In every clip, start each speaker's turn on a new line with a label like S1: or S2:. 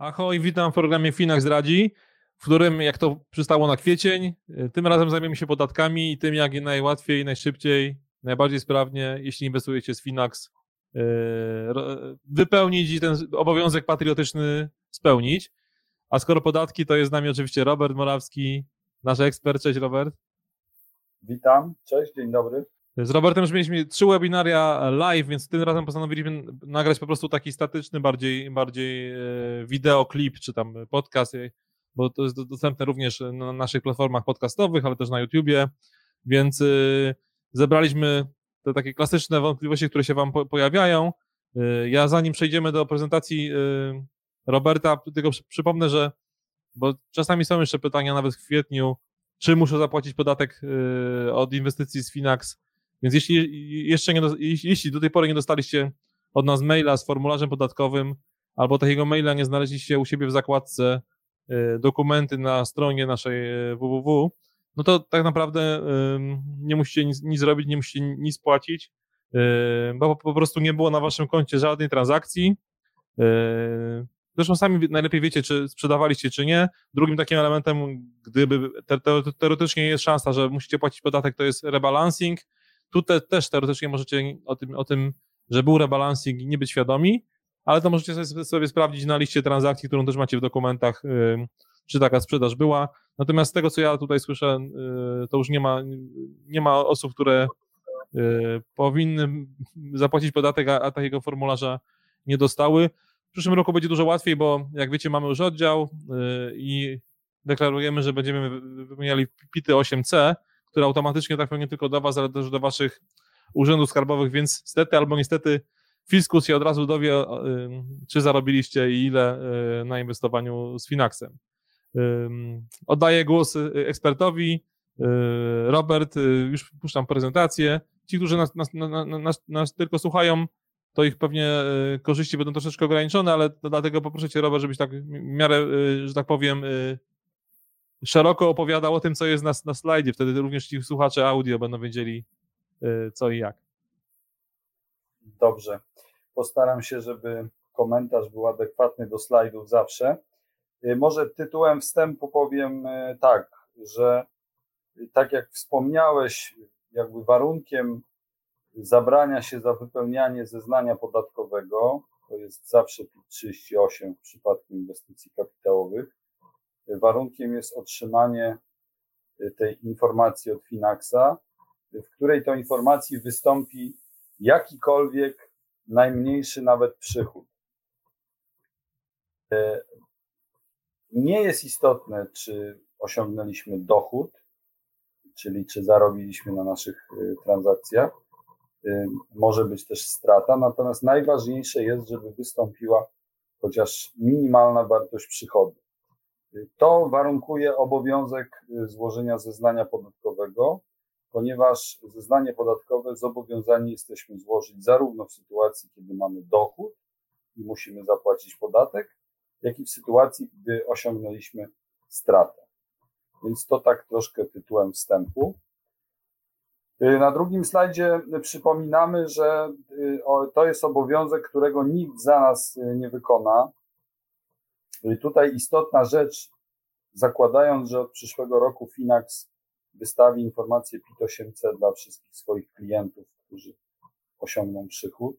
S1: Ahoj, witam w programie Finax Radzi, w którym, jak to przystało na kwiecień, tym razem zajmiemy się podatkami i tym, jak najłatwiej, najszybciej, najbardziej sprawnie, jeśli inwestujecie z Finax, e, wypełnić i ten obowiązek patriotyczny spełnić. A skoro podatki, to jest z nami oczywiście Robert Morawski, nasz ekspert. Cześć Robert.
S2: Witam, cześć, dzień dobry.
S1: Z Robertem już mieliśmy trzy webinaria live, więc tym razem postanowiliśmy nagrać po prostu taki statyczny, bardziej, bardziej e, wideoklip, czy tam podcast, e, bo to jest dostępne również na naszych platformach podcastowych, ale też na YouTubie, więc e, zebraliśmy te takie klasyczne wątpliwości, które się Wam pojawiają. Ja zanim przejdziemy do prezentacji Roberta, tylko przypomnę, że bo czasami są jeszcze pytania, nawet w kwietniu, czy muszę zapłacić podatek od inwestycji z Finax więc jeśli jeszcze nie, jeśli do tej pory nie dostaliście od nas maila z formularzem podatkowym, albo takiego maila nie znaleźliście u siebie w zakładce y, dokumenty na stronie naszej y, www, no to tak naprawdę nie musicie nic, nic zrobić, nie musicie nic płacić, y, bo po prostu nie było na waszym koncie żadnej transakcji. Zresztą sami najlepiej wiecie, czy sprzedawaliście, czy nie. Drugim takim elementem, gdyby teoretycznie jest szansa, że musicie płacić podatek, to jest rebalancing, tu te, też teoretycznie możecie o tym, o tym, że był rebalancing nie być świadomi, ale to możecie sobie, sprawdzić na liście transakcji, którą też macie w dokumentach, czy taka sprzedaż była. Natomiast z tego, co ja tutaj słyszę, yy, to już nie ma, nie ma osób, które yy, powinny zapłacić podatek, a takiego formularza nie dostały. W przyszłym roku będzie dużo łatwiej, bo jak wiecie, mamy już oddział y, i deklarujemy, że będziemy wypełniali PIT 8C, które automatycznie trafią nie tylko do Was, ale też do Waszych urzędów skarbowych, więc stety albo niestety fiskus się od razu dowie, czy zarobiliście i ile y, na inwestowaniu z Finaxem. Oddaję głos y, ekspertowi. Robert, już puszczam prezentację. Ci, którzy nas, nas, nas, nas tylko słuchają, to ich pewnie korzyści będą troszeczkę ograniczone, ale dlatego poproszę Cię, Robert, żebyś tak w miarę, że tak powiem, szeroko opowiadał o tym, co jest na, na slajdzie. Wtedy również ci słuchacze audio będą wiedzieli, co i jak.
S2: Dobrze. Postaram się, żeby komentarz był adekwatny do slajdów zawsze. Może tytułem wstępu powiem tak, że tak jak wspomniałeś, jakby warunkiem zabrania się za wypełnianie zeznania podatkowego, to jest zawsze PIT 38 w przypadku inwestycji kapitałowych, warunkiem jest otrzymanie y, tej informacji od Finaxa, w której to informacji wystąpi jakikolwiek najmniejszy nawet przychód. Y, nie jest istotne, czy osiągnęliśmy dochód, czyli czy zarobiliśmy na naszych y, transakcjach. Może być też strata, natomiast najważniejsze jest, żeby wystąpiła chociaż minimalna wartość przychodu. To warunkuje obowiązek y, złożenia zeznania podatkowego, ponieważ zeznanie podatkowe zobowiązani jesteśmy złożyć zarówno w sytuacji, kiedy mamy dochód i musimy zapłacić podatek, jak i w sytuacji, gdy osiągnęliśmy stratę. Więc to tak troszkę tytułem wstępu. Y, na drugim slajdzie przypominamy, że y, to jest obowiązek, którego nikt za nas nie wykona. Tutaj istotna rzecz, zakładając, że od przyszłego roku Finax wystawi informację PIT 8C dla wszystkich swoich klientów, którzy osiągną przychód.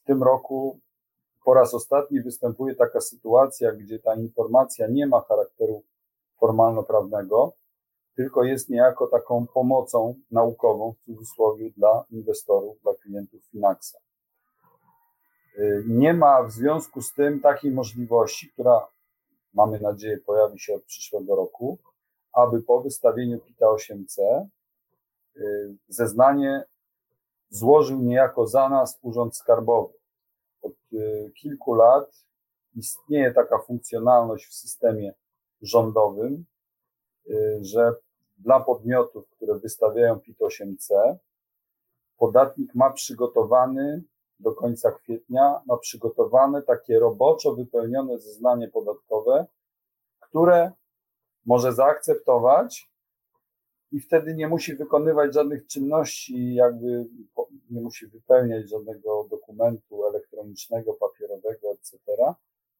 S2: W tym roku po raz ostatni występuje taka sytuacja, gdzie ta informacja nie ma charakteru formalno-prawnego, tylko jest niejako taką pomocą naukową, w cudzysłowie, dla inwestorów, dla klientów Finaxa. Y, nie ma w związku z tym takiej możliwości, która mamy nadzieję pojawi się od przyszłego roku, aby po wystawieniu PITA 8C y, zeznanie złożył niejako za nas Urząd Skarbowy. Od y, kilku lat istnieje taka funkcjonalność w systemie rządowym, że dla podmiotów, które wystawiają PIT 8C, podatnik ma przygotowany do końca kwietnia ma przygotowane takie roboczo wypełnione zeznanie podatkowe, które może zaakceptować i wtedy nie musi wykonywać żadnych czynności, jakby nie musi wypełniać żadnego dokumentu elektronicznego, papierowego, etc.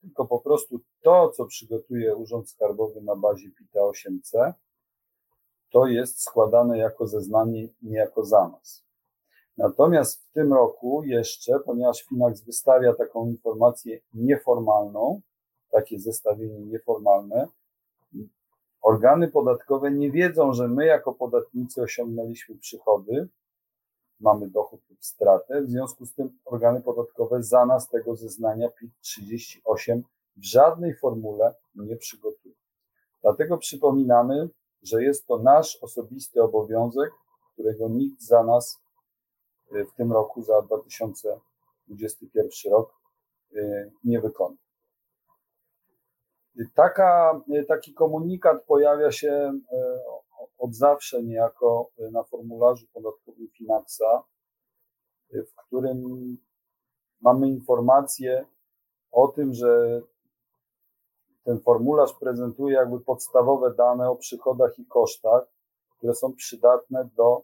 S2: Tylko po prostu to, co przygotuje Urząd Skarbowy na bazie PITA 8C, to jest składane jako zeznanie, nie jako zanos. Natomiast w tym roku jeszcze, ponieważ Finax wystawia taką informację nieformalną, takie zestawienie nieformalne, organy podatkowe nie wiedzą, że my jako podatnicy osiągnęliśmy przychody, mamy dochód lub stratę, w związku z tym organy podatkowe za nas tego zeznania PIT 38 w żadnej formule nie przygotują. Dlatego przypominamy, że jest to nasz osobisty obowiązek, którego nikt za nas y, w tym roku, za 2021 rok y, nie wykona. Taka, y, taki komunikat pojawia się od zawsze niejako na formularzu podatkowym Finaxa, w którym mamy informację o tym, że ten formularz prezentuje jakby podstawowe dane o przychodach i kosztach, które są przydatne do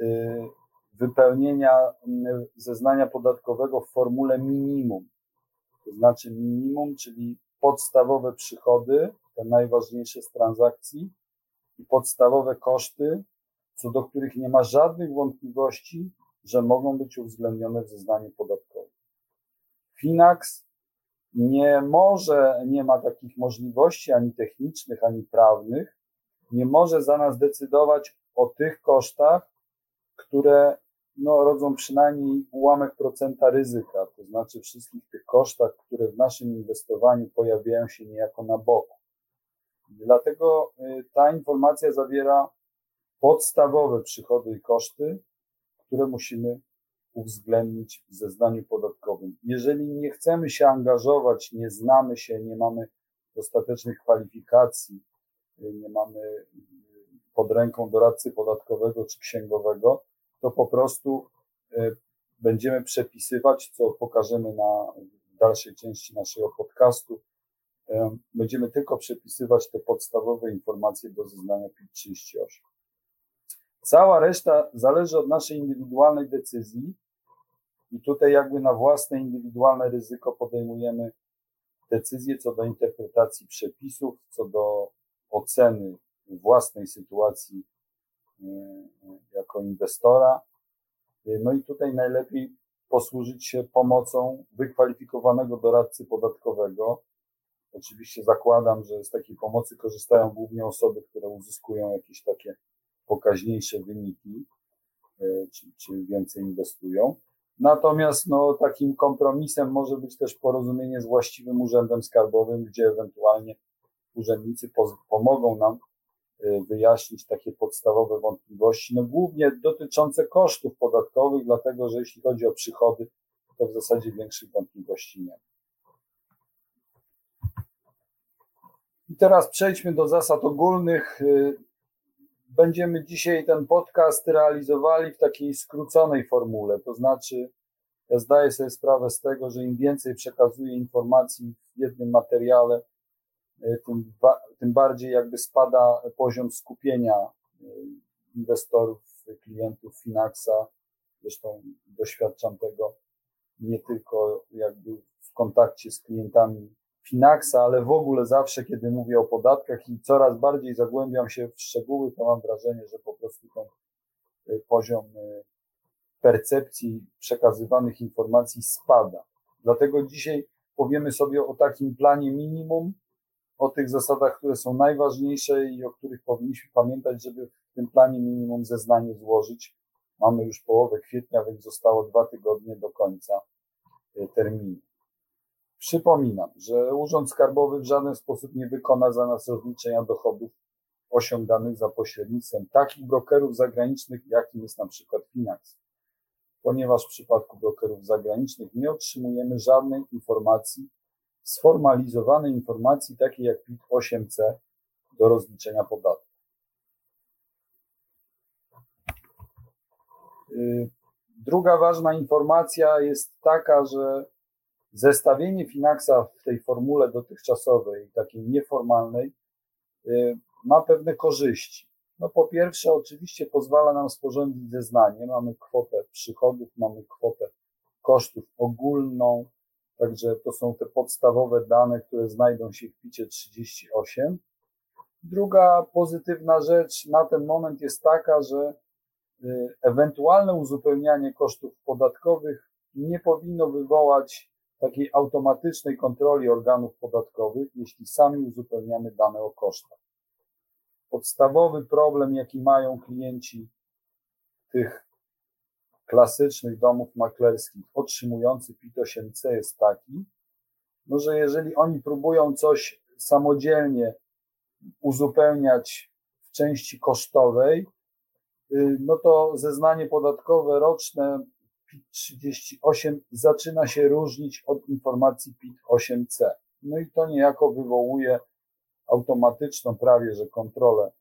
S2: y, wypełnienia y, zeznania podatkowego w formule minimum. To znaczy minimum, czyli podstawowe przychody, te najważniejsze z transakcji i podstawowe koszty, co do których nie ma żadnych wątpliwości, że mogą być uwzględnione w zeznaniu podatkowym. Finax nie może, nie ma takich możliwości ani technicznych, ani prawnych, nie może za nas decydować o tych kosztach, które no, rodzą przynajmniej ułamek procenta ryzyka, to znaczy wszystkich tych kosztach, które w naszym inwestowaniu pojawiają się niejako na boku. Dlatego y, ta informacja zawiera podstawowe przychody i koszty, które musimy uwzględnić w zeznaniu podatkowym. Jeżeli nie chcemy się angażować, nie znamy się, nie mamy dostatecznych kwalifikacji, nie mamy pod ręką doradcy podatkowego czy księgowego, to po prostu e, będziemy przepisywać, co pokażemy na dalszej części naszego podcastu. E, będziemy tylko przepisywać te podstawowe informacje do zeznania PIT-38. Cała reszta zależy od naszej indywidualnej decyzji i tutaj jakby na własne indywidualne ryzyko podejmujemy decyzje co do interpretacji przepisów, co do oceny własnej sytuacji e, jako inwestora. No i tutaj najlepiej posłużyć się pomocą wykwalifikowanego doradcy podatkowego. Oczywiście zakładam, że z takiej pomocy korzystają głównie osoby, które uzyskują jakieś takie pokaźniejsze wyniki, e, czy, czy więcej inwestują. Natomiast no, takim kompromisem może być też porozumienie z właściwym urzędem skarbowym, gdzie ewentualnie urzędnicy pomogą nam y, wyjaśnić takie podstawowe wątpliwości, no głównie dotyczące kosztów podatkowych, dlatego że jeśli chodzi o przychody, to w zasadzie większych wątpliwości nie ma. I teraz przejdźmy do zasad ogólnych. Będziemy dzisiaj ten podcast realizowali w takiej skróconej formule, to znaczy ja zdaję sobie sprawę z tego, że im więcej przekazuję informacji w jednym materiale, e, tym, tym bardziej jakby spada poziom skupienia e, inwestorów, klientów Finaxa. Zresztą doświadczam tego nie tylko jakby w kontakcie z klientami Finaxa, ale w ogóle zawsze, kiedy mówię o podatkach i coraz bardziej zagłębiam się w szczegóły, to mam wrażenie, że po prostu ten y, poziom y, percepcji przekazywanych informacji spada. Dlatego dzisiaj powiemy sobie o takim planie minimum, o tych zasadach, które są najważniejsze i o których powinniśmy pamiętać, żeby w tym planie minimum zeznanie złożyć. Mamy już połowę kwietnia, więc zostało dwa tygodnie do końca y, terminu. Przypominam, że Urząd Skarbowy w żaden sposób nie wykona za nas rozliczenia dochodów osiąganych za pośrednictwem takich brokerów zagranicznych, jakim jest na przykład Finax. Ponieważ w przypadku brokerów zagranicznych nie otrzymujemy żadnej informacji, sformalizowanej informacji takiej jak PIT 8C do rozliczenia podatku. Y, druga ważna informacja jest taka, że Zestawienie Finaxa w tej formule dotychczasowej, takiej nieformalnej, y, ma pewne korzyści. No po pierwsze, oczywiście pozwala nam sporządzić zeznanie. Mamy kwotę przychodów, mamy kwotę kosztów ogólną, także to są te podstawowe dane, które znajdą się w PIT 38. Druga pozytywna rzecz na ten moment jest taka, że y, ewentualne uzupełnianie kosztów podatkowych nie powinno wywołać takiej automatycznej kontroli organów podatkowych, jeśli sami uzupełniamy dane o kosztach. Podstawowy problem, jaki mają klienci tych klasycznych domów maklerskich otrzymujący PIT-8C jest taki, no, że jeżeli oni próbują coś samodzielnie uzupełniać w części kosztowej, y, no to zeznanie podatkowe roczne PIT-38 zaczyna się różnić od informacji PIT-8C. No i to niejako wywołuje automatyczną prawie, że kontrolę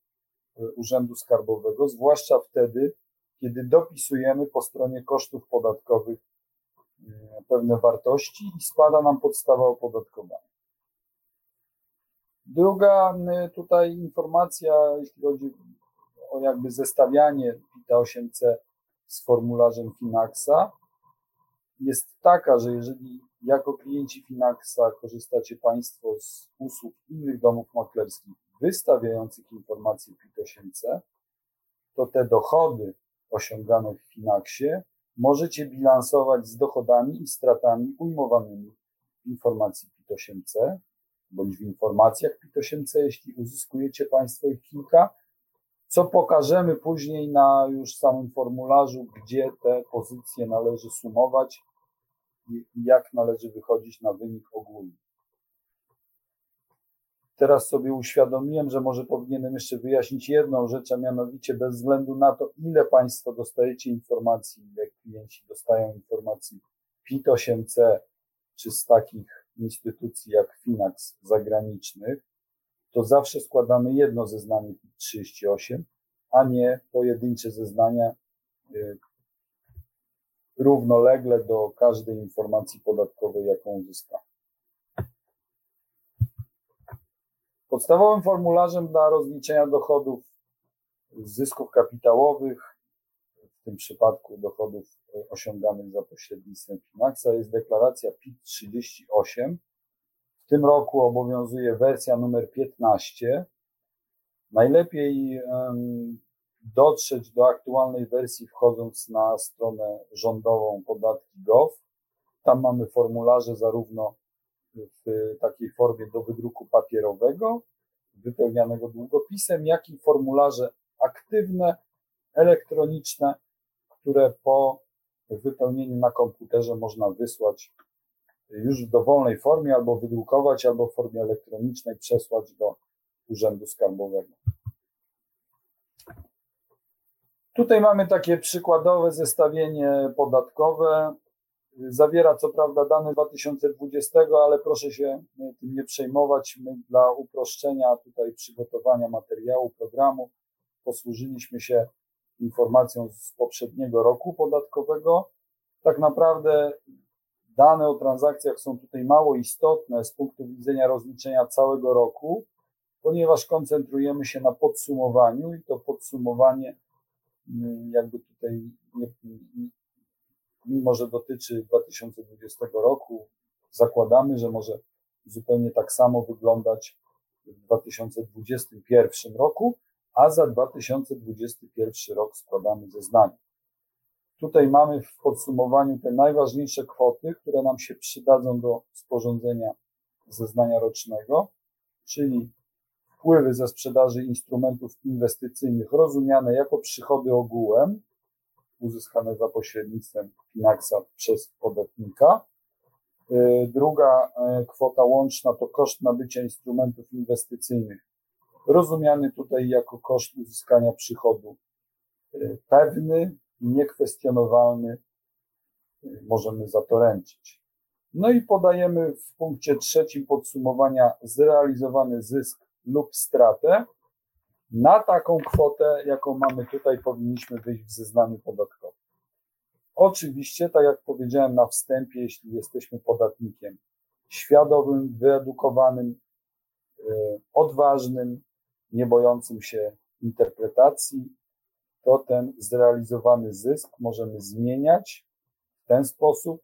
S2: y, Urzędu Skarbowego, zwłaszcza wtedy, kiedy dopisujemy po stronie kosztów podatkowych y, pewne wartości i spada nam podstawa opodatkowania. Druga y, tutaj informacja, jeśli chodzi o jakby zestawianie PIT 8C z formularzem Finaxa, jest taka, że jeżeli jako klienci Finaxa korzystacie Państwo z usług innych domów maklerskich wystawiających informacje PIT-8C, to te dochody osiągane w Finaxie możecie bilansować z dochodami i stratami ujmowanymi w informacji PIT-8C bądź w informacjach PIT-8C, jeśli uzyskujecie Państwo ich kilka, co pokażemy później na już samym formularzu, gdzie te pozycje należy sumować i jak należy wychodzić na wynik ogólny. Teraz sobie uświadomiłem, że może powinienem jeszcze wyjaśnić jedną rzecz, a mianowicie bez względu na to, ile Państwo dostajecie informacji, jak klienci dostają informacji PIT-8C, czy z takich instytucji jak Finax zagranicznych, to zawsze składamy jedno zeznanie PIT-38, a nie pojedyncze zeznania y, równolegle do każdej informacji podatkowej, jaką uzyskamy. Podstawowym formularzem dla rozliczenia dochodów zysków kapitałowych, w tym przypadku dochodów osiąganych za pośrednictwem Finaxa, jest deklaracja PIT-38. W tym roku obowiązuje wersja numer 15. Najlepiej dotrzeć do aktualnej wersji wchodząc na stronę rządową podatki.gov. Tam mamy formularze zarówno w takiej formie do wydruku papierowego, wypełnianego długopisem, jak i formularze aktywne, elektroniczne, które po wypełnieniu na komputerze można wysłać już w dowolnej formie, albo wydrukować, albo w formie elektronicznej przesłać do Urzędu Skarbowego. Tutaj mamy takie przykładowe zestawienie podatkowe. Zawiera co prawda dane 2020, ale proszę się tym nie przejmować. My dla uproszczenia tutaj przygotowania materiału, programu posłużyliśmy się informacją z poprzedniego roku podatkowego. Tak naprawdę dane o transakcjach są tutaj mało istotne z punktu widzenia rozliczenia całego roku, ponieważ koncentrujemy się na podsumowaniu i to podsumowanie mm, jakby tutaj mimo że dotyczy 2020 roku, zakładamy, że może zupełnie tak samo wyglądać w 2021 roku, a za 2021 rok składamy zeznanie. Tutaj mamy w podsumowaniu te najważniejsze kwoty, które nam się przydadzą do sporządzenia zeznania rocznego, czyli wpływy ze sprzedaży instrumentów inwestycyjnych rozumiane jako przychody ogółem, uzyskane za pośrednictwem Finaxa przez podatnika. Y, druga y, kwota łączna to koszt nabycia instrumentów inwestycyjnych, rozumiany tutaj jako koszt uzyskania przychodu y, pewny, niekwestionowalny, możemy za to ręczyć. No i podajemy w punkcie trzecim podsumowania zrealizowany zysk lub stratę. Na taką kwotę, jaką mamy tutaj, powinniśmy wyjść w zeznaniu podatkowym. Oczywiście, tak jak powiedziałem na wstępie, jeśli jesteśmy podatnikiem świadomym, wyedukowanym, e, odważnym, nie bojącym się interpretacji, to ten zrealizowany zysk możemy zmieniać w ten sposób,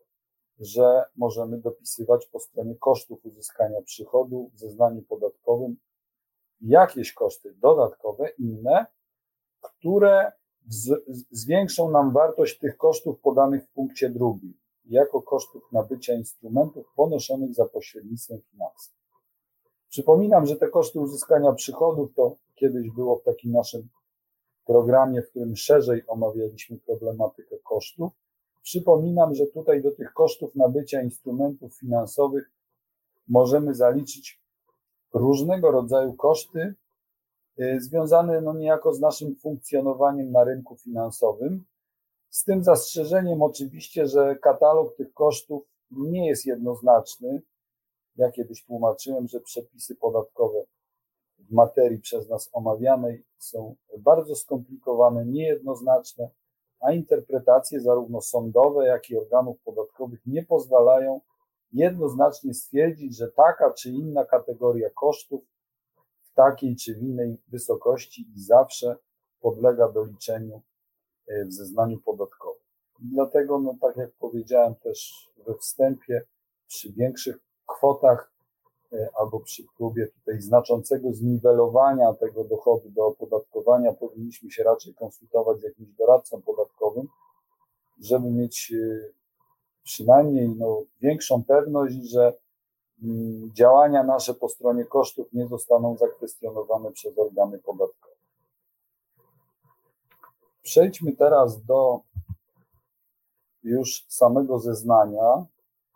S2: że możemy dopisywać po stronie kosztów uzyskania przychodu w zeznaniu podatkowym jakieś koszty dodatkowe, inne, które zwiększą nam wartość tych kosztów podanych w punkcie drugim, jako kosztów nabycia instrumentów ponoszonych za pośrednictwem finansów. Przypominam, że te koszty uzyskania przychodów to kiedyś było w takim naszym programie, w którym szerzej omawialiśmy problematykę kosztów. Przypominam, że tutaj do tych kosztów nabycia instrumentów finansowych możemy zaliczyć różnego rodzaju koszty y, związane no niejako z naszym funkcjonowaniem na rynku finansowym. Z tym zastrzeżeniem oczywiście, że katalog tych kosztów nie jest jednoznaczny. Ja kiedyś tłumaczyłem, że przepisy podatkowe w materii przez nas omawianej są bardzo skomplikowane, niejednoznaczne, a interpretacje zarówno sądowe, jak i organów podatkowych nie pozwalają jednoznacznie stwierdzić, że taka czy inna kategoria kosztów w takiej czy innej wysokości i zawsze podlega doliczeniu e, w zeznaniu podatkowym. Dlatego, no tak jak powiedziałem też we wstępie, przy większych kwotach albo przy próbie tutaj znaczącego zniwelowania tego dochodu do opodatkowania powinniśmy się raczej konsultować z jakimś doradcą podatkowym, żeby mieć e, przynajmniej no, większą pewność, że mm, działania nasze po stronie kosztów nie zostaną zakwestionowane przez organy podatkowe. Przejdźmy teraz do już samego zeznania.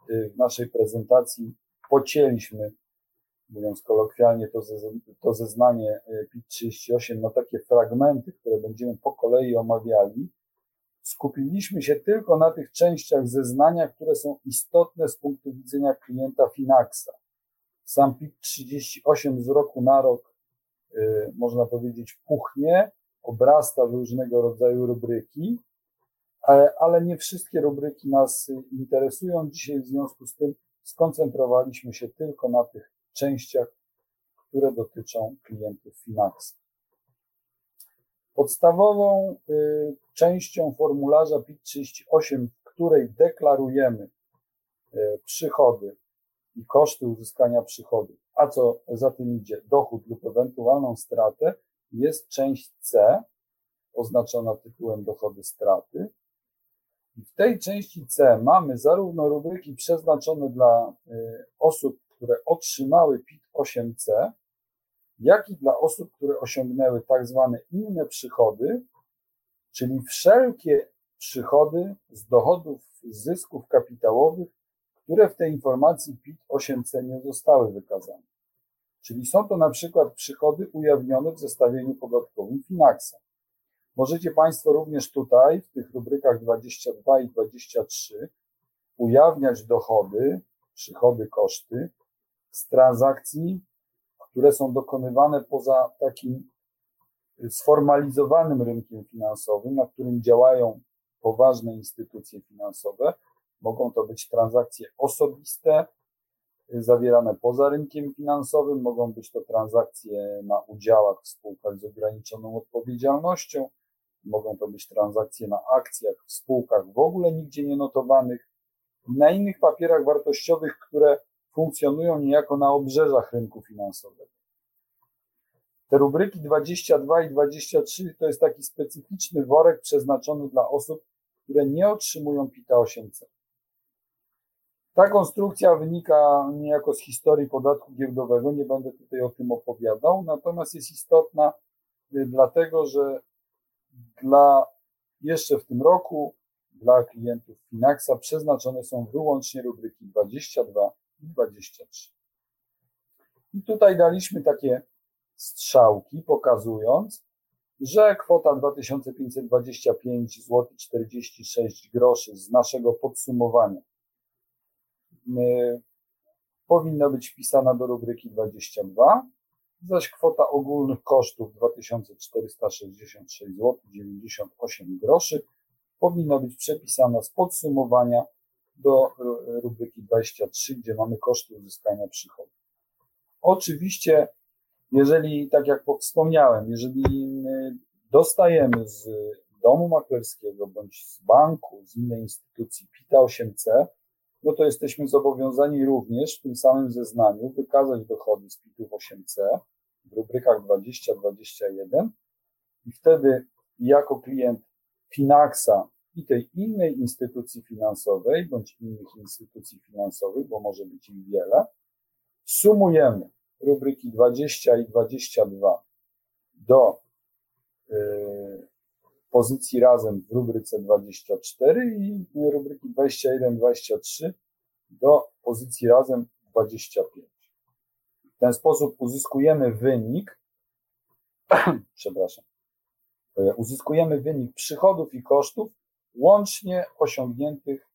S2: Y, w naszej prezentacji pocięliśmy, mówiąc kolokwialnie, to, to zeznanie y, PIT-38 na takie fragmenty, które będziemy po kolei omawiali skupiliśmy się tylko na tych częściach zeznania, które są istotne z punktu widzenia klienta Finaxa. Sam PIT 38 z roku na rok, y, można powiedzieć, puchnie, obrasta w różnego rodzaju rubryki, ale nie wszystkie rubryki nas interesują. Dzisiaj w związku z tym skoncentrowaliśmy się tylko na tych częściach, które dotyczą klientów Finaxa. Podstawową y, częścią formularza PIT-38, w której deklarujemy y, przychody i koszty uzyskania przychodów, a co za tym idzie, dochód lub ewentualną stratę, jest część C, oznaczona tytułem dochody straty. W tej części C mamy zarówno rubryki przeznaczone dla y, osób, które otrzymały PIT-8C, jak i dla osób, które osiągnęły tak zwane inne przychody, czyli wszelkie przychody z dochodów z zysków kapitałowych, które w tej informacji PIT-8C nie zostały wykazane. Czyli są to na przykład przychody ujawnione w zestawieniu podatkowym Finaxa. Możecie Państwo również tutaj, w tych rubrykach 22 i 23, ujawniać dochody, przychody, koszty z transakcji które są dokonywane poza takim sformalizowanym rynkiem finansowym, na którym działają poważne instytucje finansowe. Mogą to być transakcje osobiste, zawierane poza rynkiem finansowym, mogą być to transakcje na udziałach w spółkach z ograniczoną odpowiedzialnością, mogą to być transakcje na akcjach w spółkach w ogóle nigdzie nie notowanych, na innych papierach wartościowych, które funkcjonują niejako na obrzeżach rynku finansowego. Te rubryki 22 i 23 to jest taki specyficzny worek przeznaczony dla osób, które nie otrzymują PITA 8C. Ta konstrukcja wynika niejako z historii podatku giełdowego, nie będę tutaj o tym opowiadał, natomiast jest istotna y, dlatego, że dla jeszcze w tym roku dla klientów Finaxa przeznaczone są wyłącznie rubryki 22 23. I tutaj daliśmy takie strzałki, pokazując, że kwota 2525 zł 46 groszy z naszego podsumowania powinna być wpisana do rubryki 22, zaś kwota ogólnych kosztów 2466 zł 98 groszy powinno być przepisana z podsumowania do rubryki 23, gdzie mamy koszty uzyskania przychodu. Oczywiście, jeżeli, tak jak wspomniałem, jeżeli dostajemy z domu maklerskiego bądź z banku, z innej instytucji PITA 8C, no to jesteśmy zobowiązani również w tym samym zeznaniu wykazać dochody z PIT-ów 8C w rubrykach 20-21 i wtedy jako klient Finaxa i tej innej instytucji finansowej bądź innych instytucji finansowych, bo może być ich wiele, sumujemy rubryki 20 i 22 do yy, pozycji razem w rubryce 24 i rubryki 21-23 do pozycji razem 25. W ten sposób uzyskujemy wynik, przepraszam, e, uzyskujemy wynik przychodów i kosztów łącznie osiągniętych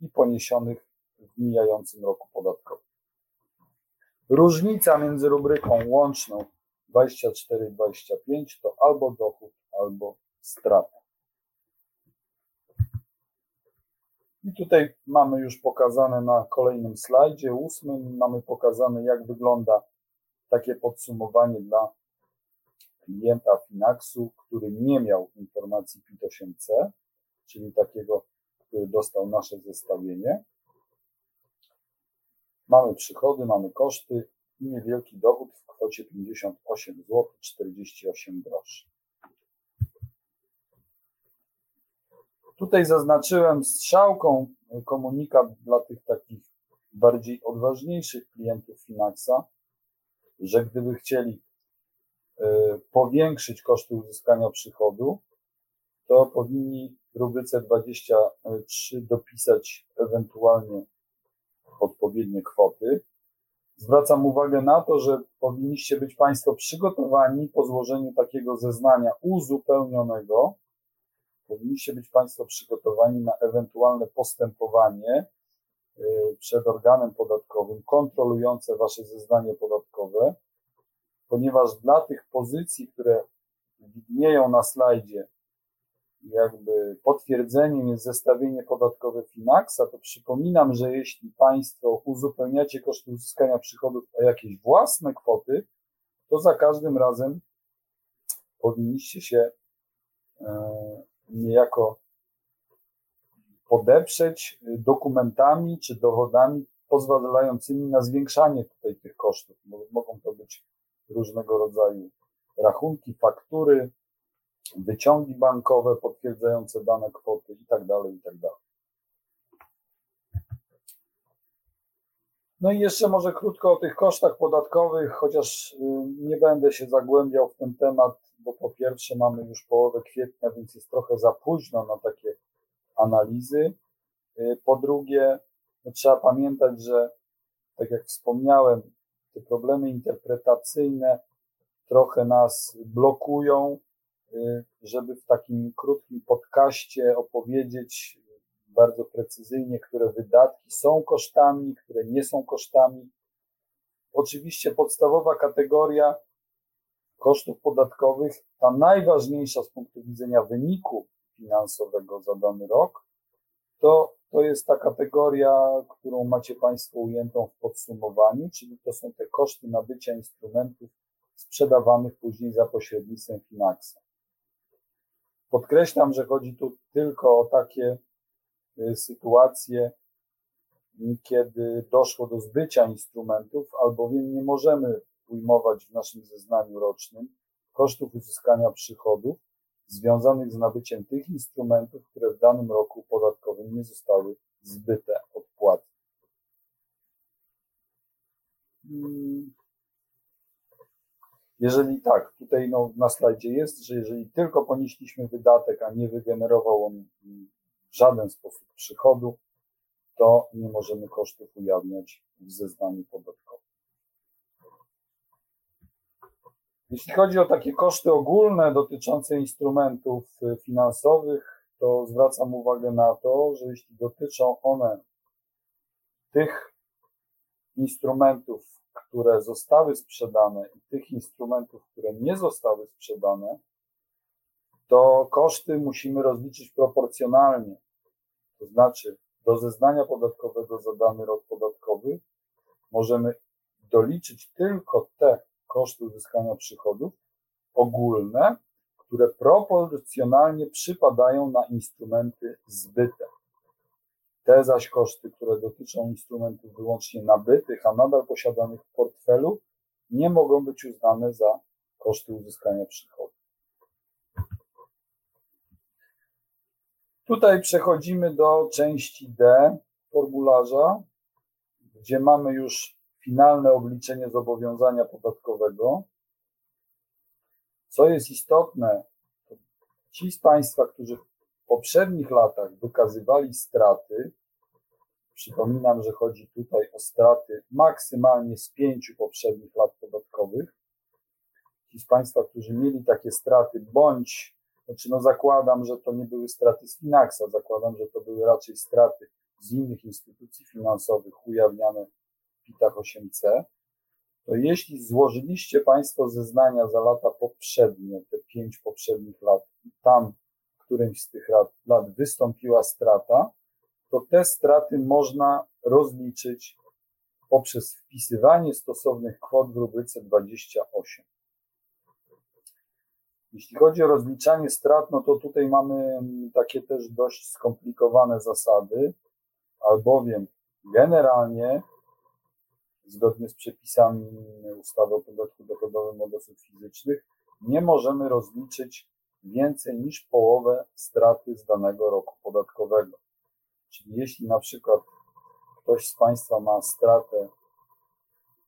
S2: i poniesionych w mijającym roku podatkowym. Różnica między rubryką łączną 24-25 to albo dochód, albo strata. I tutaj mamy już pokazane na kolejnym slajdzie, ósmym, mamy pokazane jak wygląda takie podsumowanie dla klienta Finaxu, który nie miał informacji PIT-8C, czyli takiego, który dostał nasze zestawienie. Mamy przychody, mamy koszty i niewielki dochód w kwocie 58 zł 48 groszy. Tutaj zaznaczyłem strzałką komunikat dla tych takich bardziej odważniejszych klientów Finaxa, że gdyby chcieli e, powiększyć koszty uzyskania przychodu, to powinni w rubryce 23 dopisać ewentualnie odpowiednie kwoty. Zwracam uwagę na to, że powinniście być Państwo przygotowani po złożeniu takiego zeznania uzupełnionego powinniście być Państwo przygotowani na ewentualne postępowanie y, przed organem podatkowym kontrolujące Wasze zeznanie podatkowe, ponieważ dla tych pozycji, które widnieją na slajdzie, jakby potwierdzeniem jest zestawienie podatkowe Finaxa, to przypominam, że jeśli Państwo uzupełniacie koszty uzyskania przychodów o jakieś własne kwoty, to za każdym razem powinniście się e, niejako podeprzeć dokumentami czy dowodami pozwalającymi na zwiększanie tutaj tych kosztów. Mogą to być różnego rodzaju rachunki, faktury, wyciągi bankowe potwierdzające dane kwoty itd., tak itd. Tak no i jeszcze może krótko o tych kosztach podatkowych, chociaż y, nie będę się zagłębiał w ten temat bo po pierwsze mamy już połowę kwietnia, więc jest trochę za późno na takie analizy. Y, po drugie, no trzeba pamiętać, że tak jak wspomniałem, te problemy interpretacyjne trochę nas blokują, żeby w takim krótkim podcaście opowiedzieć bardzo precyzyjnie, które wydatki są kosztami, które nie są kosztami. Oczywiście podstawowa kategoria kosztów podatkowych, ta najważniejsza z punktu widzenia wyniku finansowego za dany rok, to, to jest ta kategoria, którą macie Państwo ujętą w podsumowaniu, czyli to są te koszty nabycia instrumentów sprzedawanych później za pośrednictwem Finaxa. Podkreślam, że chodzi tu tylko o takie y, sytuacje, kiedy doszło do zbycia instrumentów, albowiem nie możemy ujmować w naszym zeznaniu rocznym kosztów uzyskania przychodów związanych z nabyciem tych instrumentów, które w danym roku podatkowym nie zostały zbyte odpłatnie. Hmm. Jeżeli tak, tutaj no, na slajdzie jest, że jeżeli tylko ponieśliśmy wydatek, a nie wygenerował on w żaden sposób przychodu, to nie możemy kosztów ujawniać w zeznaniu podatkowym. Jeśli chodzi o takie koszty ogólne dotyczące instrumentów y, finansowych, to zwracam uwagę na to, że jeśli dotyczą one tych instrumentów, które zostały sprzedane i tych instrumentów, które nie zostały sprzedane, to koszty musimy rozliczyć proporcjonalnie. To znaczy, do zeznania podatkowego za dany rok podatkowy możemy doliczyć tylko te koszty uzyskania przychodów ogólne, które proporcjonalnie przypadają na instrumenty zbyte. Te zaś koszty, które dotyczą instrumentów wyłącznie nabytych, a nadal posiadanych w portfelu, nie mogą być uznane za koszty uzyskania przychodu. Tutaj przechodzimy do części D formularza, gdzie mamy już finalne obliczenie zobowiązania podatkowego. Co jest istotne, ci z Państwa, którzy poprzednich latach wykazywali straty, przypominam, że chodzi tutaj o straty maksymalnie z pięciu poprzednich lat podatkowych. Ci z Państwa, którzy mieli takie straty, bądź, znaczy no zakładam, że to nie były straty z Finaxa, zakładam, że to były raczej straty z innych instytucji finansowych ujawniane w PIT-ach 8C, to jeśli złożyliście Państwo zeznania za lata poprzednie, te pięć poprzednich lat, i tam którymś z tych lat, lat wystąpiła strata, to te straty można rozliczyć poprzez wpisywanie stosownych kwot w rubryce 28. Jeśli chodzi o rozliczanie strat, no to tutaj mamy takie też dość skomplikowane zasady, albowiem generalnie zgodnie z przepisami ustawy o podatku dochodowym od osób fizycznych, nie możemy rozliczyć więcej niż połowę straty z danego roku podatkowego. Czyli jeśli na przykład ktoś z Państwa ma stratę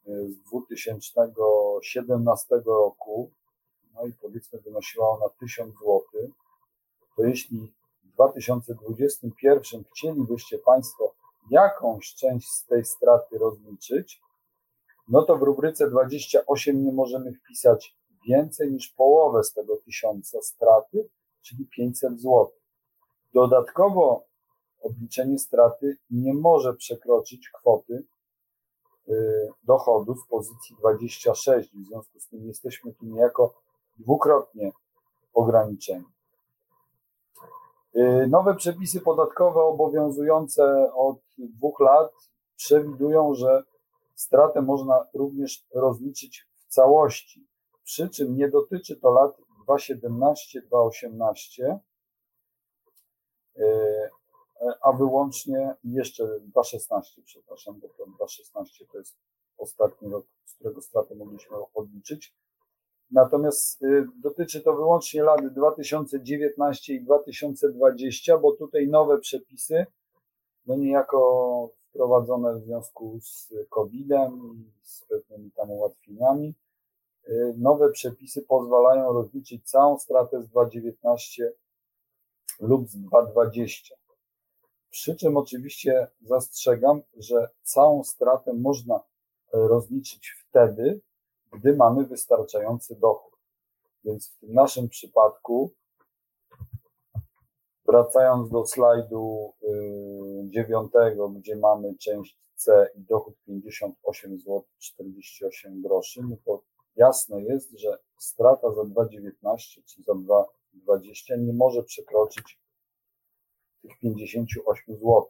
S2: y, z 2017 roku, no i powiedzmy wynosiła ona 1000 zł, to jeśli w 2021 chcielibyście Państwo jakąś część z tej straty rozliczyć, no to w rubryce 28 nie możemy wpisać więcej niż połowę z tego tysiąca straty, czyli 500 zł. Dodatkowo obliczenie straty nie może przekroczyć kwoty y, dochodu z pozycji 26. W związku z tym jesteśmy tu niejako dwukrotnie ograniczeni. Y, nowe przepisy podatkowe obowiązujące od dwóch lat przewidują, że stratę można również rozliczyć w całości, przy czym nie dotyczy to lat 2017-2018, e, a wyłącznie jeszcze 2016, przepraszam, bo to 2016 to jest ostatni rok, z którego stratę mogliśmy odliczyć. Natomiast e, dotyczy to wyłącznie lat 2019 i 2020, bo tutaj nowe przepisy, no niejako wprowadzone w związku z COVID-em i z pewnymi tam ułatwieniami. Y, nowe przepisy pozwalają rozliczyć całą stratę z 2019 lub z 2020. Przy czym oczywiście zastrzegam, że całą stratę można e, rozliczyć wtedy, gdy mamy wystarczający dochód. Więc w tym naszym przypadku Wracając do slajdu y, dziewiątego, gdzie mamy część C i dochód 58 zł 48 groszy, no to jasne jest, że strata za 2,19 czy za 2,20 nie może przekroczyć tych 58 zł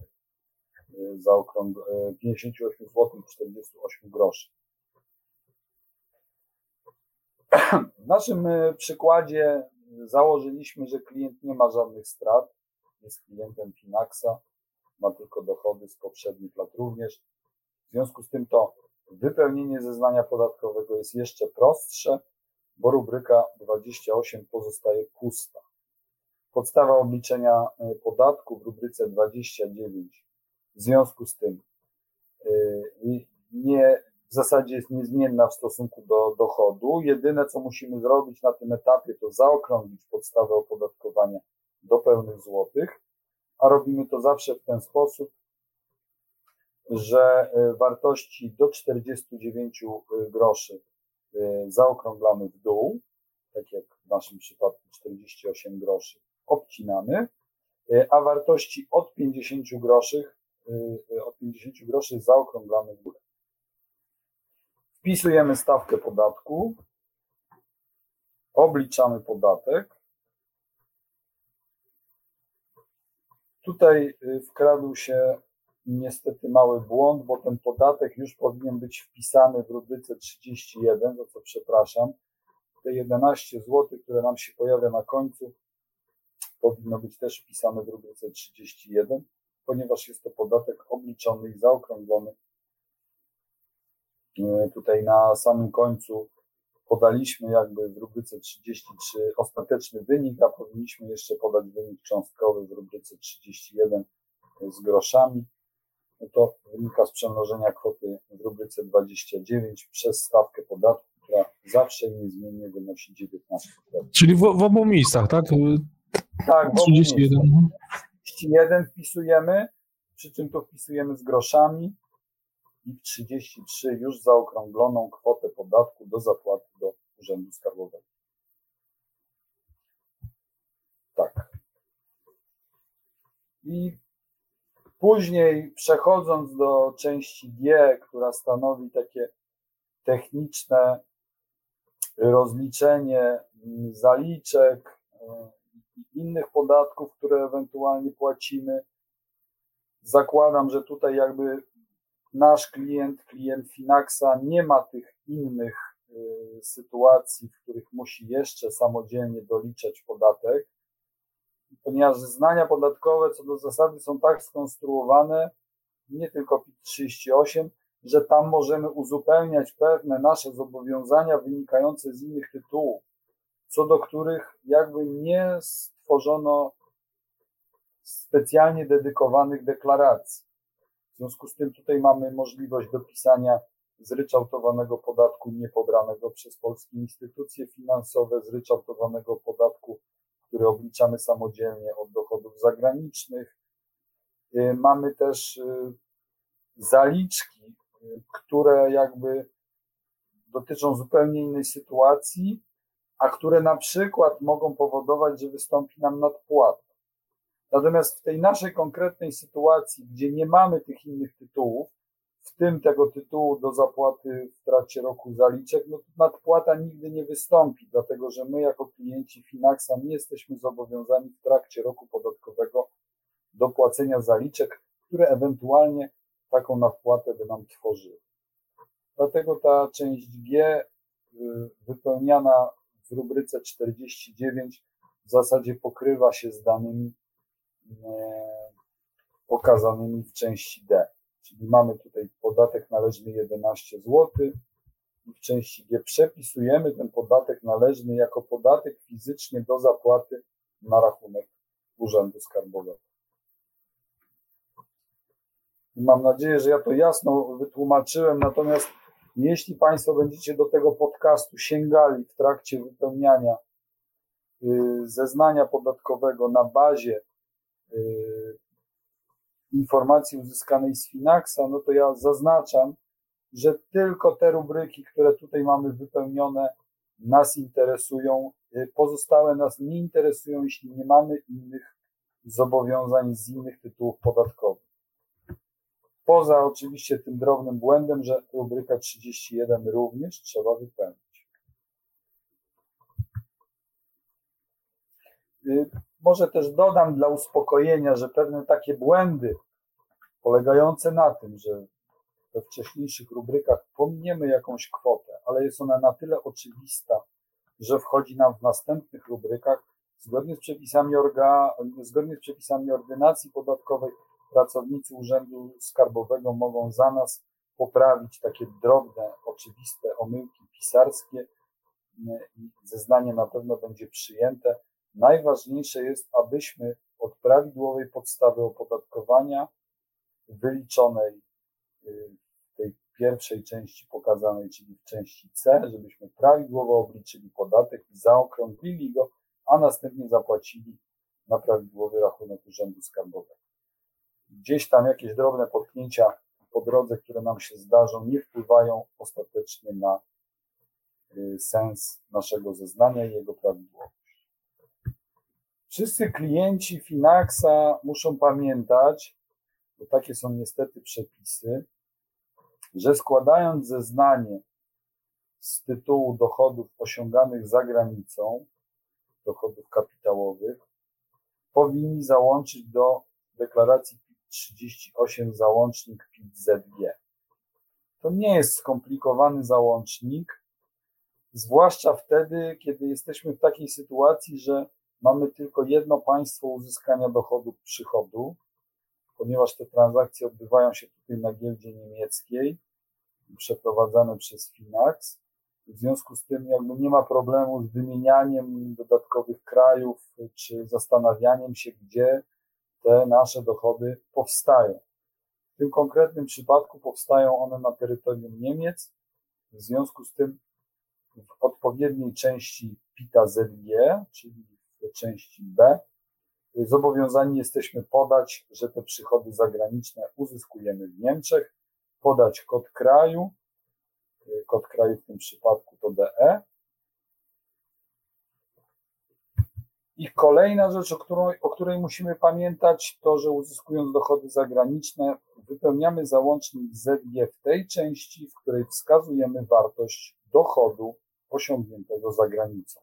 S2: za okrąg 58 zł 48 groszy. W naszym y, przykładzie założyliśmy, że klient nie ma żadnych strat, jest klientem Finaxa, ma tylko dochody z poprzednich lat również. W związku z tym to wypełnienie zeznania podatkowego jest jeszcze prostsze, bo rubryka 28 pozostaje pusta. Podstawa obliczenia e, podatku w rubryce 29 w związku z tym e, nie, w zasadzie jest niezmienna w stosunku do dochodu. Jedyne, co musimy zrobić na tym etapie, to zaokrąglić podstawę opodatkowania do pełnych złotych, a robimy to zawsze w ten sposób, że e, wartości do 49 e, groszy e, zaokrąglamy w dół, tak jak w naszym przypadku 48 groszy obcinamy, a wartości od 50 groszy, od 50 groszy zaokrąglamy w górę. Wpisujemy stawkę podatku, obliczamy podatek Tutaj wkradł się niestety mały błąd, bo ten podatek już powinien być wpisany w rubryce 31, za co przepraszam. Te 11 zł, które nam się pojawia na końcu, powinno być też wpisane w rubryce 31, ponieważ jest to podatek obliczony i zaokrąglony. Y, tutaj na samym końcu podaliśmy jakby w rubryce 33 ostateczny wynik, a powinniśmy jeszcze podać wynik cząstkowy w rubryce 31 z groszami. No to wynika z przemnożenia kwoty w rubryce 29 przez stawkę podatku, która zawsze i niezmiennie wynosi 19%.
S1: Czyli w, w obu miejscach, tak?
S2: Tak, w 31. 31 wpisujemy, przy czym to wpisujemy z groszami i w 33 już zaokrągloną kwotę podatku do zapłaty do Urzędu Skarbowego. Tak. I później przechodząc do części G, która stanowi takie techniczne rozliczenie zaliczek i innych podatków, które ewentualnie płacimy. Zakładam, że tutaj jakby nasz klient, klient Finaxa nie ma tych innych y, sytuacji, w których musi jeszcze samodzielnie doliczać podatek, ponieważ zeznania podatkowe co do zasady są tak skonstruowane, nie tylko PIT 38, że tam możemy uzupełniać pewne nasze zobowiązania wynikające z innych tytułów, co do których jakby nie stworzono specjalnie dedykowanych deklaracji. W związku z tym tutaj mamy możliwość dopisania zryczałtowanego podatku niepobranego przez polskie instytucje finansowe, zryczałtowanego podatku, który obliczamy samodzielnie od dochodów zagranicznych. Y, mamy też y, zaliczki, które jakby dotyczą zupełnie innej sytuacji, a które na przykład mogą powodować, że wystąpi nam nadpłata. Natomiast w tej naszej konkretnej sytuacji, gdzie nie mamy tych innych tytułów, tym tego tytułu do zapłaty w trakcie roku zaliczek, no nadpłata nigdy nie wystąpi, dlatego że my jako klienci Finaxa nie jesteśmy zobowiązani w trakcie roku podatkowego do płacenia zaliczek, które ewentualnie taką nadpłatę by nam tworzyły. Dlatego ta część G y, wypełniana w rubryce 49 w zasadzie pokrywa się z danymi E, pokazanymi w części D. Czyli mamy tutaj podatek należny 11 zł w części G przepisujemy ten podatek należny jako podatek fizycznie do zapłaty na rachunek Urzędu Skarbowego. Mam nadzieję, że ja to jasno wytłumaczyłem, natomiast jeśli Państwo będziecie do tego podcastu sięgali w trakcie wypełniania y, zeznania podatkowego na bazie Y, informacji uzyskanej z Finaxa, no to ja zaznaczam, że tylko te rubryki, które tutaj mamy wypełnione, nas interesują. Y, pozostałe nas nie interesują, jeśli nie mamy innych zobowiązań z innych tytułów podatkowych. Poza oczywiście tym drobnym błędem, że rubryka 31 również trzeba wypełnić. Może też dodam dla uspokojenia, że pewne takie błędy polegające na tym, że we wcześniejszych rubrykach pominiemy jakąś kwotę, ale jest ona na tyle oczywista, że wchodzi nam w następnych rubrykach zgodnie z przepisami orga, zgodnie z przepisami ordynacji podatkowej pracownicy Urzędu Skarbowego mogą za nas poprawić takie drobne, oczywiste omyłki pisarskie i zeznanie na pewno będzie przyjęte. Najważniejsze jest, abyśmy od prawidłowej podstawy opodatkowania wyliczonej y, w tej pierwszej części pokazanej, czyli w części C, żebyśmy prawidłowo obliczyli podatek zaokrąglili go, a następnie zapłacili na prawidłowy rachunek Urzędu Skarbowego. Gdzieś tam jakieś drobne potknięcia po drodze, które nam się zdarzą, nie wpływają ostatecznie na y, sens naszego zeznania i jego prawidłowość. Wszyscy klienci Finaxa muszą pamiętać, bo takie są niestety przepisy, że składając zeznanie z tytułu dochodów osiąganych za granicą, dochodów kapitałowych, powinni załączyć do deklaracji PIT-38 załącznik PIT-ZG. To nie jest skomplikowany załącznik, zwłaszcza wtedy, kiedy jesteśmy w takiej sytuacji, że mamy tylko jedno państwo uzyskania dochodu przychodu, ponieważ te transakcje odbywają się tutaj na giełdzie niemieckiej, przeprowadzane przez Finax. W związku z tym jakby nie ma problemu z wymienianiem dodatkowych krajów, czy zastanawianiem się, gdzie te nasze dochody powstają. W tym konkretnym przypadku powstają one na terytorium Niemiec. W związku z tym w odpowiedniej części PITA ZG, czyli części B, zobowiązani jesteśmy podać, że te przychody zagraniczne uzyskujemy w Niemczech, podać kod kraju, kod kraju w tym przypadku to DE. I kolejna rzecz, o której, o której musimy pamiętać, to, że uzyskując dochody zagraniczne, wypełniamy załącznik ZG w tej części, w której wskazujemy wartość dochodu osiągniętego za granicą.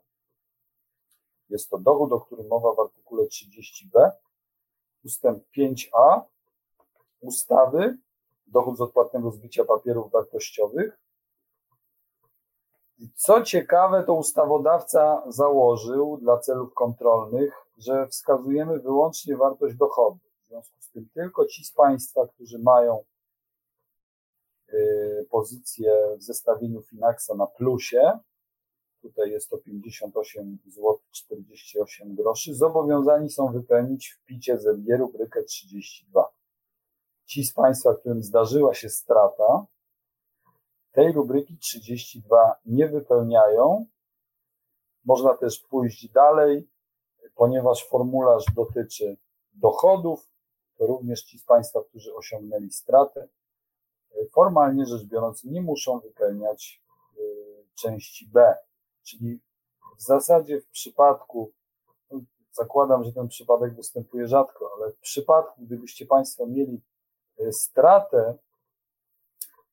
S2: Jest to dochód, o którym mowa w artykule 30b, ustęp 5a ustawy, dochód z odpłatnego zbycia papierów wartościowych. Co ciekawe, to ustawodawca założył dla celów kontrolnych, że wskazujemy wyłącznie wartość dochodu. W związku z tym tylko ci z Państwa, którzy mają y, pozycję w zestawieniu Finaxa na plusie, tutaj jest to 58 zł 48 groszy, zobowiązani są wypełnić w picie ZG rubrykę 32. Ci z Państwa, którym zdarzyła się strata, tej rubryki 32 nie wypełniają. Można też pójść dalej, ponieważ formularz dotyczy dochodów, to również ci z Państwa, którzy osiągnęli stratę, formalnie rzecz biorąc, nie muszą wypełniać y, części B. Czyli w zasadzie w przypadku, zakładam, że ten przypadek występuje rzadko, ale w przypadku, gdybyście Państwo mieli e, stratę,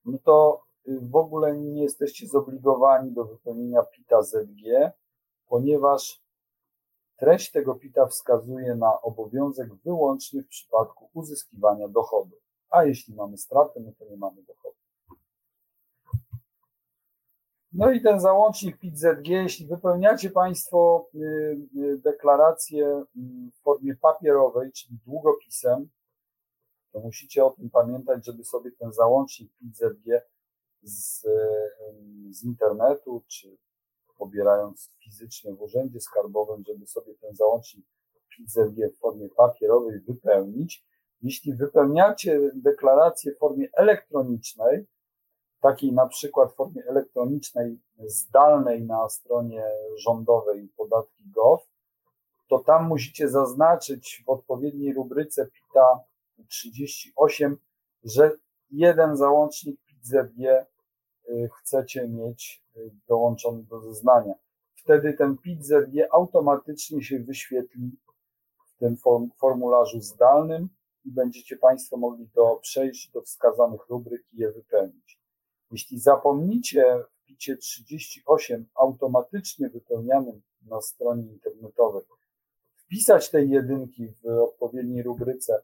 S2: no to y, w ogóle nie jesteście zobligowani do wypełnienia PITA ZG, ponieważ treść tego PITA wskazuje na obowiązek wyłącznie w przypadku uzyskiwania dochodu. A jeśli mamy stratę, no to nie mamy dochodu. No i ten załącznik PIT-ZG, jeśli wypełniacie Państwo y, y, deklarację mm, w formie papierowej, czyli długopisem, to musicie o tym pamiętać, żeby sobie ten załącznik PIT-ZG z, z internetu, czy pobierając fizycznie w urzędzie skarbowym, żeby sobie ten załącznik PIT-ZG w formie papierowej wypełnić. Jeśli wypełniacie deklarację w formie elektronicznej, takiej na przykład w formie elektronicznej, zdalnej na stronie rządowej podatki.gov, to tam musicie zaznaczyć w odpowiedniej rubryce PITA 38, że jeden załącznik PIT-ZG y, chcecie mieć y, dołączony do zeznania. Wtedy ten PIT-ZG automatycznie się wyświetli w tym formularzu zdalnym i będziecie Państwo mogli to przejść do wskazanych rubryk i je wypełnić. Jeśli zapomnicie w picie 38 automatycznie wypełnianym na stronie internetowej wpisać tej jedynki w odpowiedniej rubryce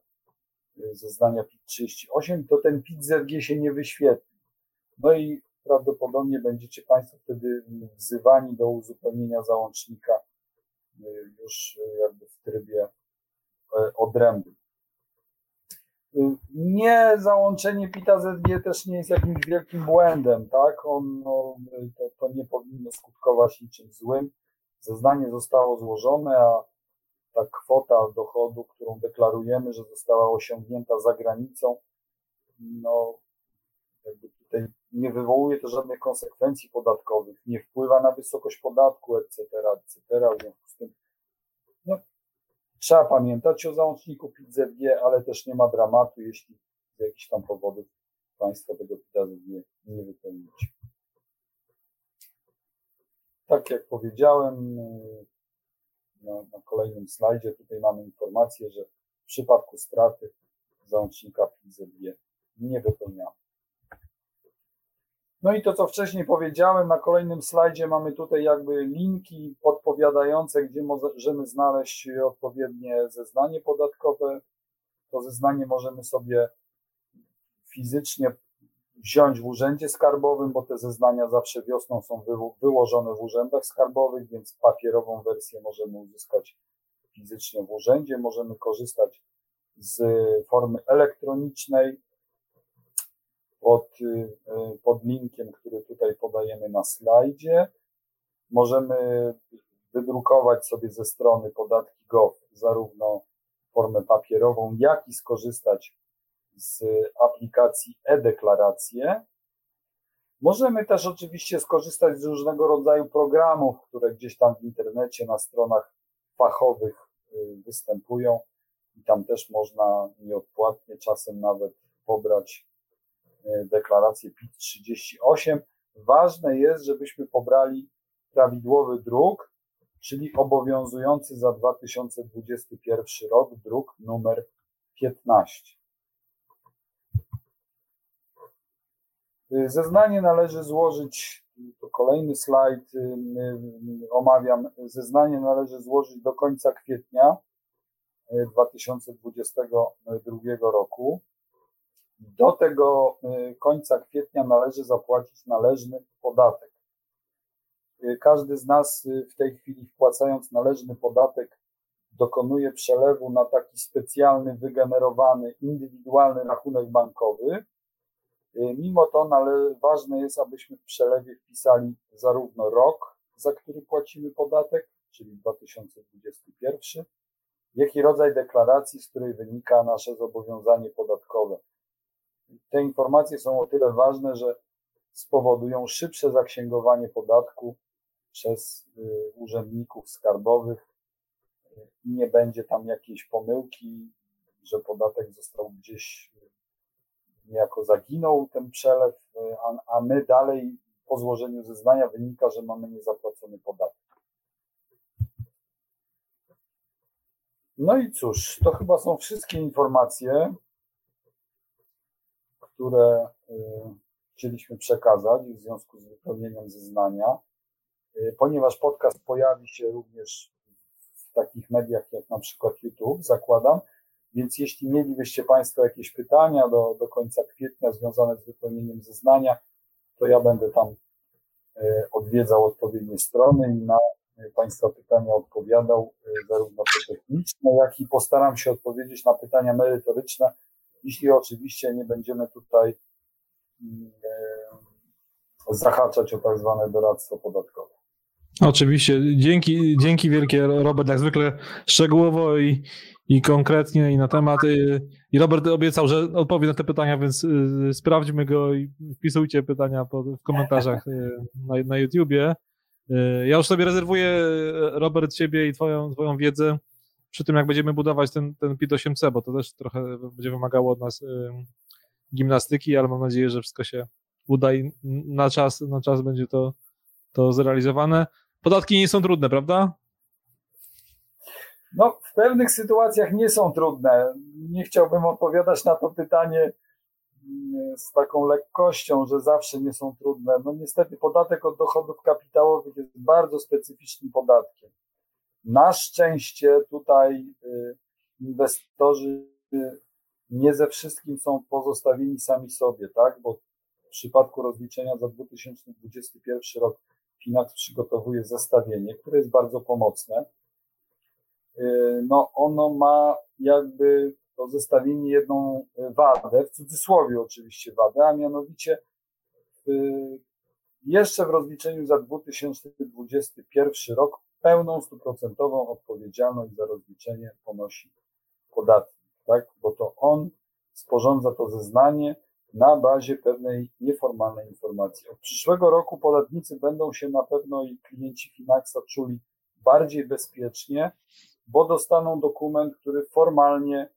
S2: y, zeznania PIT 38, to ten PIT ZG się nie wyświetli. No i prawdopodobnie będziecie Państwo wtedy wzywani do uzupełnienia załącznika y, już y, jakby w trybie odrębnym. Nie załączenie PITA ZG też nie jest jakimś wielkim błędem, tak? On, no, to, to nie powinno skutkować niczym złym. Zeznanie zostało złożone, a ta kwota dochodu, którą deklarujemy, że została osiągnięta za granicą, no jakby tutaj nie wywołuje to żadnych konsekwencji podatkowych, nie wpływa na wysokość podatku, etc., etc. W związku z tym Trzeba pamiętać o załączniku PIT-ZG, ale też nie ma dramatu, jeśli z jakichś tam powodów Państwo tego PIT-ZG nie wypełnicie. Tak jak powiedziałem na, na kolejnym slajdzie, tutaj mamy informację, że w przypadku straty załącznika PIT-ZG nie wypełniamy. No i to, co wcześniej powiedziałem, na kolejnym slajdzie mamy tutaj jakby linki podpowiadające, gdzie możemy znaleźć odpowiednie zeznanie podatkowe to zeznanie możemy sobie fizycznie wziąć w urzędzie skarbowym, bo te zeznania zawsze wiosną są wyłożone w urzędach skarbowych, więc papierową wersję możemy uzyskać fizycznie w urzędzie. Możemy korzystać z formy elektronicznej pod, y, pod linkiem, który tutaj podajemy na slajdzie. Możemy wydrukować sobie ze strony podatki.gov zarówno formę papierową, jak i skorzystać z aplikacji e-deklaracje. Możemy też oczywiście skorzystać z różnego rodzaju programów, które gdzieś tam w internecie na stronach fachowych y, występują i tam też można nieodpłatnie czasem nawet pobrać deklarację PIT 38. Ważne jest, żebyśmy pobrali prawidłowy druk, czyli obowiązujący za 2021 rok druk numer 15. Zeznanie należy złożyć, to kolejny slajd y, omawiam, zeznanie należy złożyć do końca kwietnia 2022 y, roku. Do tego końca kwietnia należy zapłacić należny podatek. Każdy z nas w tej chwili wpłacając należny podatek dokonuje przelewu na taki specjalny, wygenerowany, indywidualny rachunek bankowy, Y, mimo to ale ważne jest, abyśmy w przelewie wpisali zarówno rok, za który płacimy podatek, czyli 2021, jak i rodzaj deklaracji, z której wynika nasze zobowiązanie podatkowe. Te informacje są o tyle ważne, że spowodują szybsze zaksięgowanie podatku przez y, urzędników skarbowych i nie będzie tam jakiejś pomyłki, że podatek został gdzieś niejako zaginął ten przelew, a, a my dalej po złożeniu zeznania wynika, że mamy niezapłacony podatek. No i cóż, to chyba są wszystkie informacje, które y, chcieliśmy przekazać w związku z wypełnieniem zeznania. Y, ponieważ podcast pojawi się również w takich mediach jak na przykład YouTube, zakładam, więc jeśli mielibyście Państwo jakieś pytania do, do końca kwietnia związane z wypełnieniem zeznania, to ja będę tam e, odwiedzał odpowiednie strony i na Państwa pytania odpowiadał, zarówno te techniczne, jak i postaram się odpowiedzieć na pytania merytoryczne, jeśli oczywiście nie będziemy tutaj mm, zahaczać o tak zwane doradztwo podatkowe.
S1: Oczywiście. Dzięki, dzięki wielkie, Robert, jak zwykle szczegółowo i, i konkretnie i na temat. I Robert obiecał, że odpowie na te pytania, więc y, sprawdźmy go i wpisujcie pytania w komentarzach y, na, na YouTubie. Y, ja już sobie rezerwuję, Robert, ciebie i twoją, twoją wiedzę przy tym, jak będziemy budować ten, ten PIT 8C, bo to też trochę będzie wymagało od nas gimnastyki, ale mam nadzieję, że wszystko się uda i na czas, na czas będzie to, to zrealizowane. Podatki nie są trudne, prawda?
S2: No, w pewnych sytuacjach nie są trudne. Nie chciałbym odpowiadać na to pytanie mm, z taką lekkością, że zawsze nie są trudne. No niestety podatek od dochodów kapitałowych jest bardzo specyficznym podatkiem. Na szczęście tutaj y, inwestorzy y, nie ze wszystkim są pozostawieni sami sobie, tak? Bo w przypadku rozliczenia za 2021 rok Finax przygotowuje zestawienie, które jest bardzo pomocne Y, no ono ma jakby to zestawienie jedną wadę, w cudzysłowie oczywiście wadę, a mianowicie jeszcze w rozliczeniu za 2021 rok pełną stuprocentową odpowiedzialność za rozliczenie ponosi podatnik, tak? Bo to on sporządza to zeznanie na bazie pewnej nieformalnej informacji. Od przyszłego roku podatnicy będą się na pewno i klienci Finaxa czuli bardziej bezpiecznie, bo dostaną dokument, który formalnie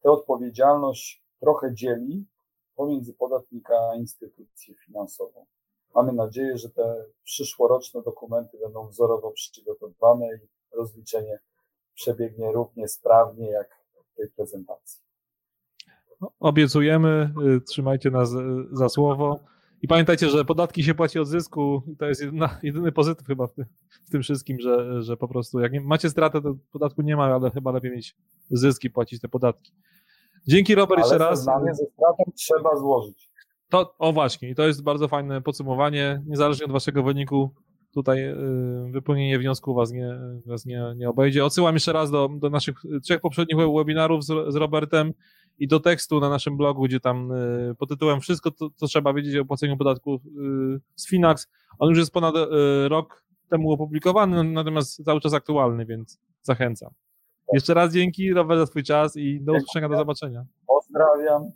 S2: tę odpowiedzialność trochę dzieli pomiędzy podatnika a instytucję finansową. Mamy nadzieję, że te przyszłoroczne dokumenty będą wzorowo przygotowane i rozliczenie przebiegnie równie sprawnie jak w tej prezentacji.
S1: Obiecujemy, y, trzymajcie nas y, za słowo. I pamiętajcie, że podatki się płaci od zysku i to jest jedyna, jedyny pozytyw chyba w tym, w tym wszystkim, że, że po prostu jak nie, macie stratę, to podatku nie ma, ale chyba lepiej mieć zyski, płacić te podatki. Dzięki Robert jeszcze
S2: Ale
S1: raz.
S2: zeznanie ze stratą trzeba złożyć.
S1: To, o właśnie, i to jest bardzo fajne podsumowanie. Niezależnie od waszego wyniku, tutaj y, wypełnienie wniosku was nie, was nie, nie obejdzie. Odsyłam jeszcze raz do, do naszych trzech poprzednich webinarów z, z Robertem i do tekstu na naszym blogu, gdzie tam y, pod tytułem Wszystko, co, co trzeba wiedzieć o płaceniu podatku y, z Finax. On już jest ponad rok temu opublikowany, natomiast cały czas aktualny, więc zachęcam. Jeszcze raz dzięki, Robert, za Twój czas i do usłyszenia, do zobaczenia.
S2: Pozdrawiam.